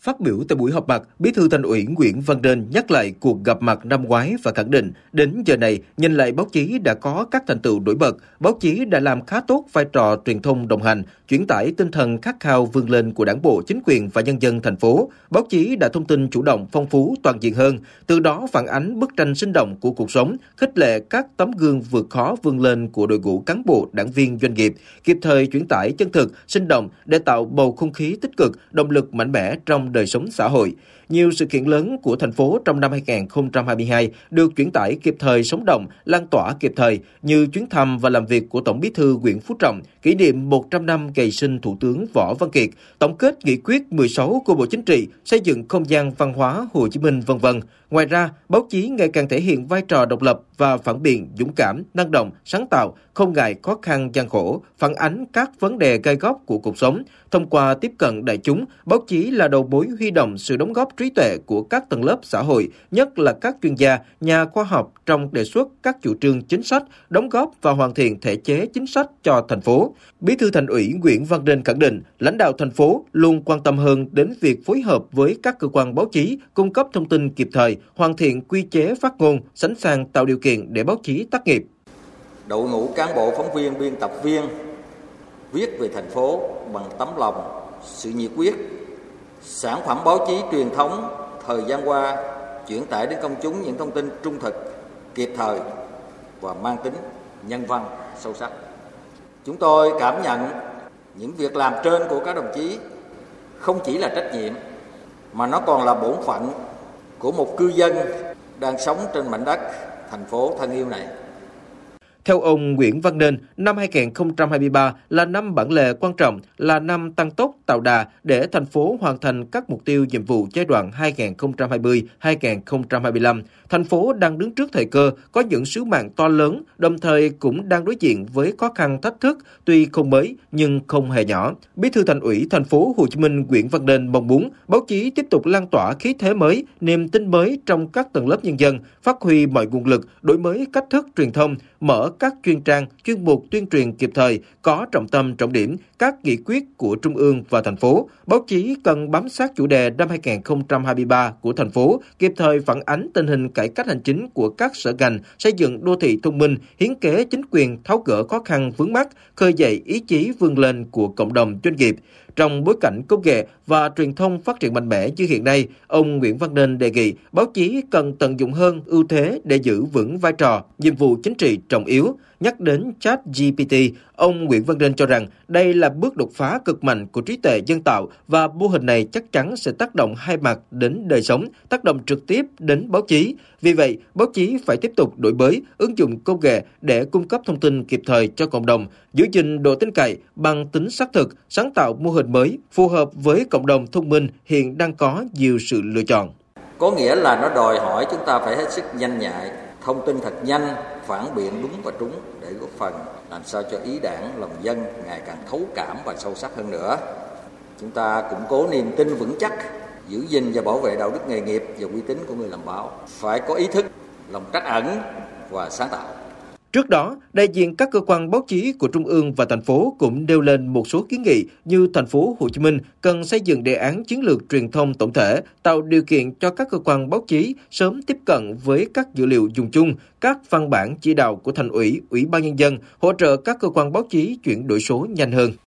Phát biểu tại buổi họp mặt, Bí thư Thành ủy Nguyễn Văn Đền nhắc lại cuộc gặp mặt năm ngoái và khẳng định đến giờ này, nhìn lại báo chí đã có các thành tựu nổi bật, báo chí đã làm khá tốt vai trò truyền thông đồng hành, chuyển tải tinh thần khát khao vươn lên của Đảng bộ, chính quyền và nhân dân thành phố. Báo chí đã thông tin chủ động, phong phú, toàn diện hơn, từ đó phản ánh bức tranh sinh động của cuộc sống, khích lệ các tấm gương vượt khó vươn lên của đội ngũ cán bộ, đảng viên, doanh nghiệp, kịp thời chuyển tải chân thực, sinh động để tạo bầu không khí tích cực, động lực mạnh mẽ trong đời sống xã hội. Nhiều sự kiện lớn của thành phố trong năm 2022 được chuyển tải kịp thời sống động, lan tỏa kịp thời như chuyến thăm và làm việc của Tổng Bí thư Nguyễn Phú Trọng, kỷ niệm 100 năm ngày sinh Thủ tướng Võ Văn Kiệt, tổng kết nghị quyết 16 của Bộ Chính trị xây dựng không gian văn hóa Hồ Chí Minh vân vân. Ngoài ra, báo chí ngày càng thể hiện vai trò độc lập và phản biện dũng cảm, năng động, sáng tạo, không ngại khó khăn gian khổ, phản ánh các vấn đề gai góc của cuộc sống. Thông qua tiếp cận đại chúng, báo chí là đầu mối huy động sự đóng góp trí tuệ của các tầng lớp xã hội, nhất là các chuyên gia, nhà khoa học trong đề xuất các chủ trương chính sách, đóng góp và hoàn thiện thể chế chính sách cho thành phố. Bí thư Thành ủy Nguyễn Văn Nên khẳng định, lãnh đạo thành phố luôn quan tâm hơn đến việc phối hợp với các cơ quan báo chí, cung cấp thông tin kịp thời, hoàn thiện quy chế phát ngôn, sẵn sàng tạo điều kiện để báo chí tác nghiệp. Đội ngũ cán bộ phóng viên, biên tập viên viết về thành phố bằng tấm lòng, sự nhiệt huyết, sản phẩm báo chí truyền thống thời gian qua chuyển tải đến công chúng những thông tin trung thực, kịp thời và mang tính nhân văn sâu sắc. Chúng tôi cảm nhận những việc làm trên của các đồng chí không chỉ là trách nhiệm, mà nó còn là bổn phận của một cư dân đang sống trên mảnh đất thành phố thân yêu này. Theo ông Nguyễn Văn Nên, năm 2023 là năm bản lề quan trọng, là năm tăng tốc tạo đà để thành phố hoàn thành các mục tiêu nhiệm vụ giai đoạn 2020-2025. Thành phố đang đứng trước thời cơ, có những sứ mạng to lớn, đồng thời cũng đang đối diện với khó khăn thách thức, tuy không mới nhưng không hề nhỏ. Bí thư Thành ủy thành phố Hồ Chí Minh Nguyễn Văn Nên mong muốn báo chí tiếp tục lan tỏa khí thế mới, niềm tin mới trong các tầng lớp nhân dân, phát huy mọi nguồn lực, đổi mới cách thức truyền thông, mở các chuyên trang, chuyên mục tuyên truyền kịp thời, có trọng tâm trọng điểm, các nghị quyết của Trung ương và thành phố. Báo chí cần bám sát chủ đề năm 2023 của thành phố, kịp thời phản ánh tình hình cải cách hành chính của các sở ngành, xây dựng đô thị thông minh, hiến kế chính quyền tháo gỡ khó khăn vướng mắt, khơi dậy ý chí vươn lên của cộng đồng doanh nghiệp. Trong bối cảnh công nghệ và truyền thông phát triển mạnh mẽ như hiện nay, ông Nguyễn Văn Nên đề nghị báo chí cần tận dụng hơn ưu thế để giữ vững vai trò, nhiệm vụ chính trị trọng yếu. Nhắc đến chat GPT, ông Nguyễn Văn Nên cho rằng đây là bước đột phá cực mạnh của trí tuệ nhân tạo và mô hình này chắc chắn sẽ tác động hai mặt đến đời sống, tác động trực tiếp đến báo chí. Vì vậy, báo chí phải tiếp tục đổi mới, ứng dụng công nghệ để cung cấp thông tin kịp thời cho cộng đồng, giữ gìn độ tin cậy bằng tính xác thực, sáng tạo mô hình mới phù hợp với cộng đồng thông minh hiện đang có nhiều sự lựa chọn. Có nghĩa là nó đòi hỏi chúng ta phải hết sức nhanh nhạy, thông tin thật nhanh, phản biện đúng và trúng để góp phần làm sao cho ý đảng, lòng dân ngày càng thấu cảm và sâu sắc hơn nữa. Chúng ta củng cố niềm tin vững chắc, giữ gìn và bảo vệ đạo đức nghề nghiệp và uy tín của người làm báo. Phải có ý thức, lòng trắc ẩn và sáng tạo. Trước đó, đại diện các cơ quan báo chí của Trung ương và thành phố cũng nêu lên một số kiến nghị như thành phố Hồ Chí Minh cần xây dựng đề án chiến lược truyền thông tổng thể, tạo điều kiện cho các cơ quan báo chí sớm tiếp cận với các dữ liệu dùng chung, các văn bản chỉ đạo của thành ủy, ủy ban nhân dân, hỗ trợ các cơ quan báo chí chuyển đổi số nhanh hơn.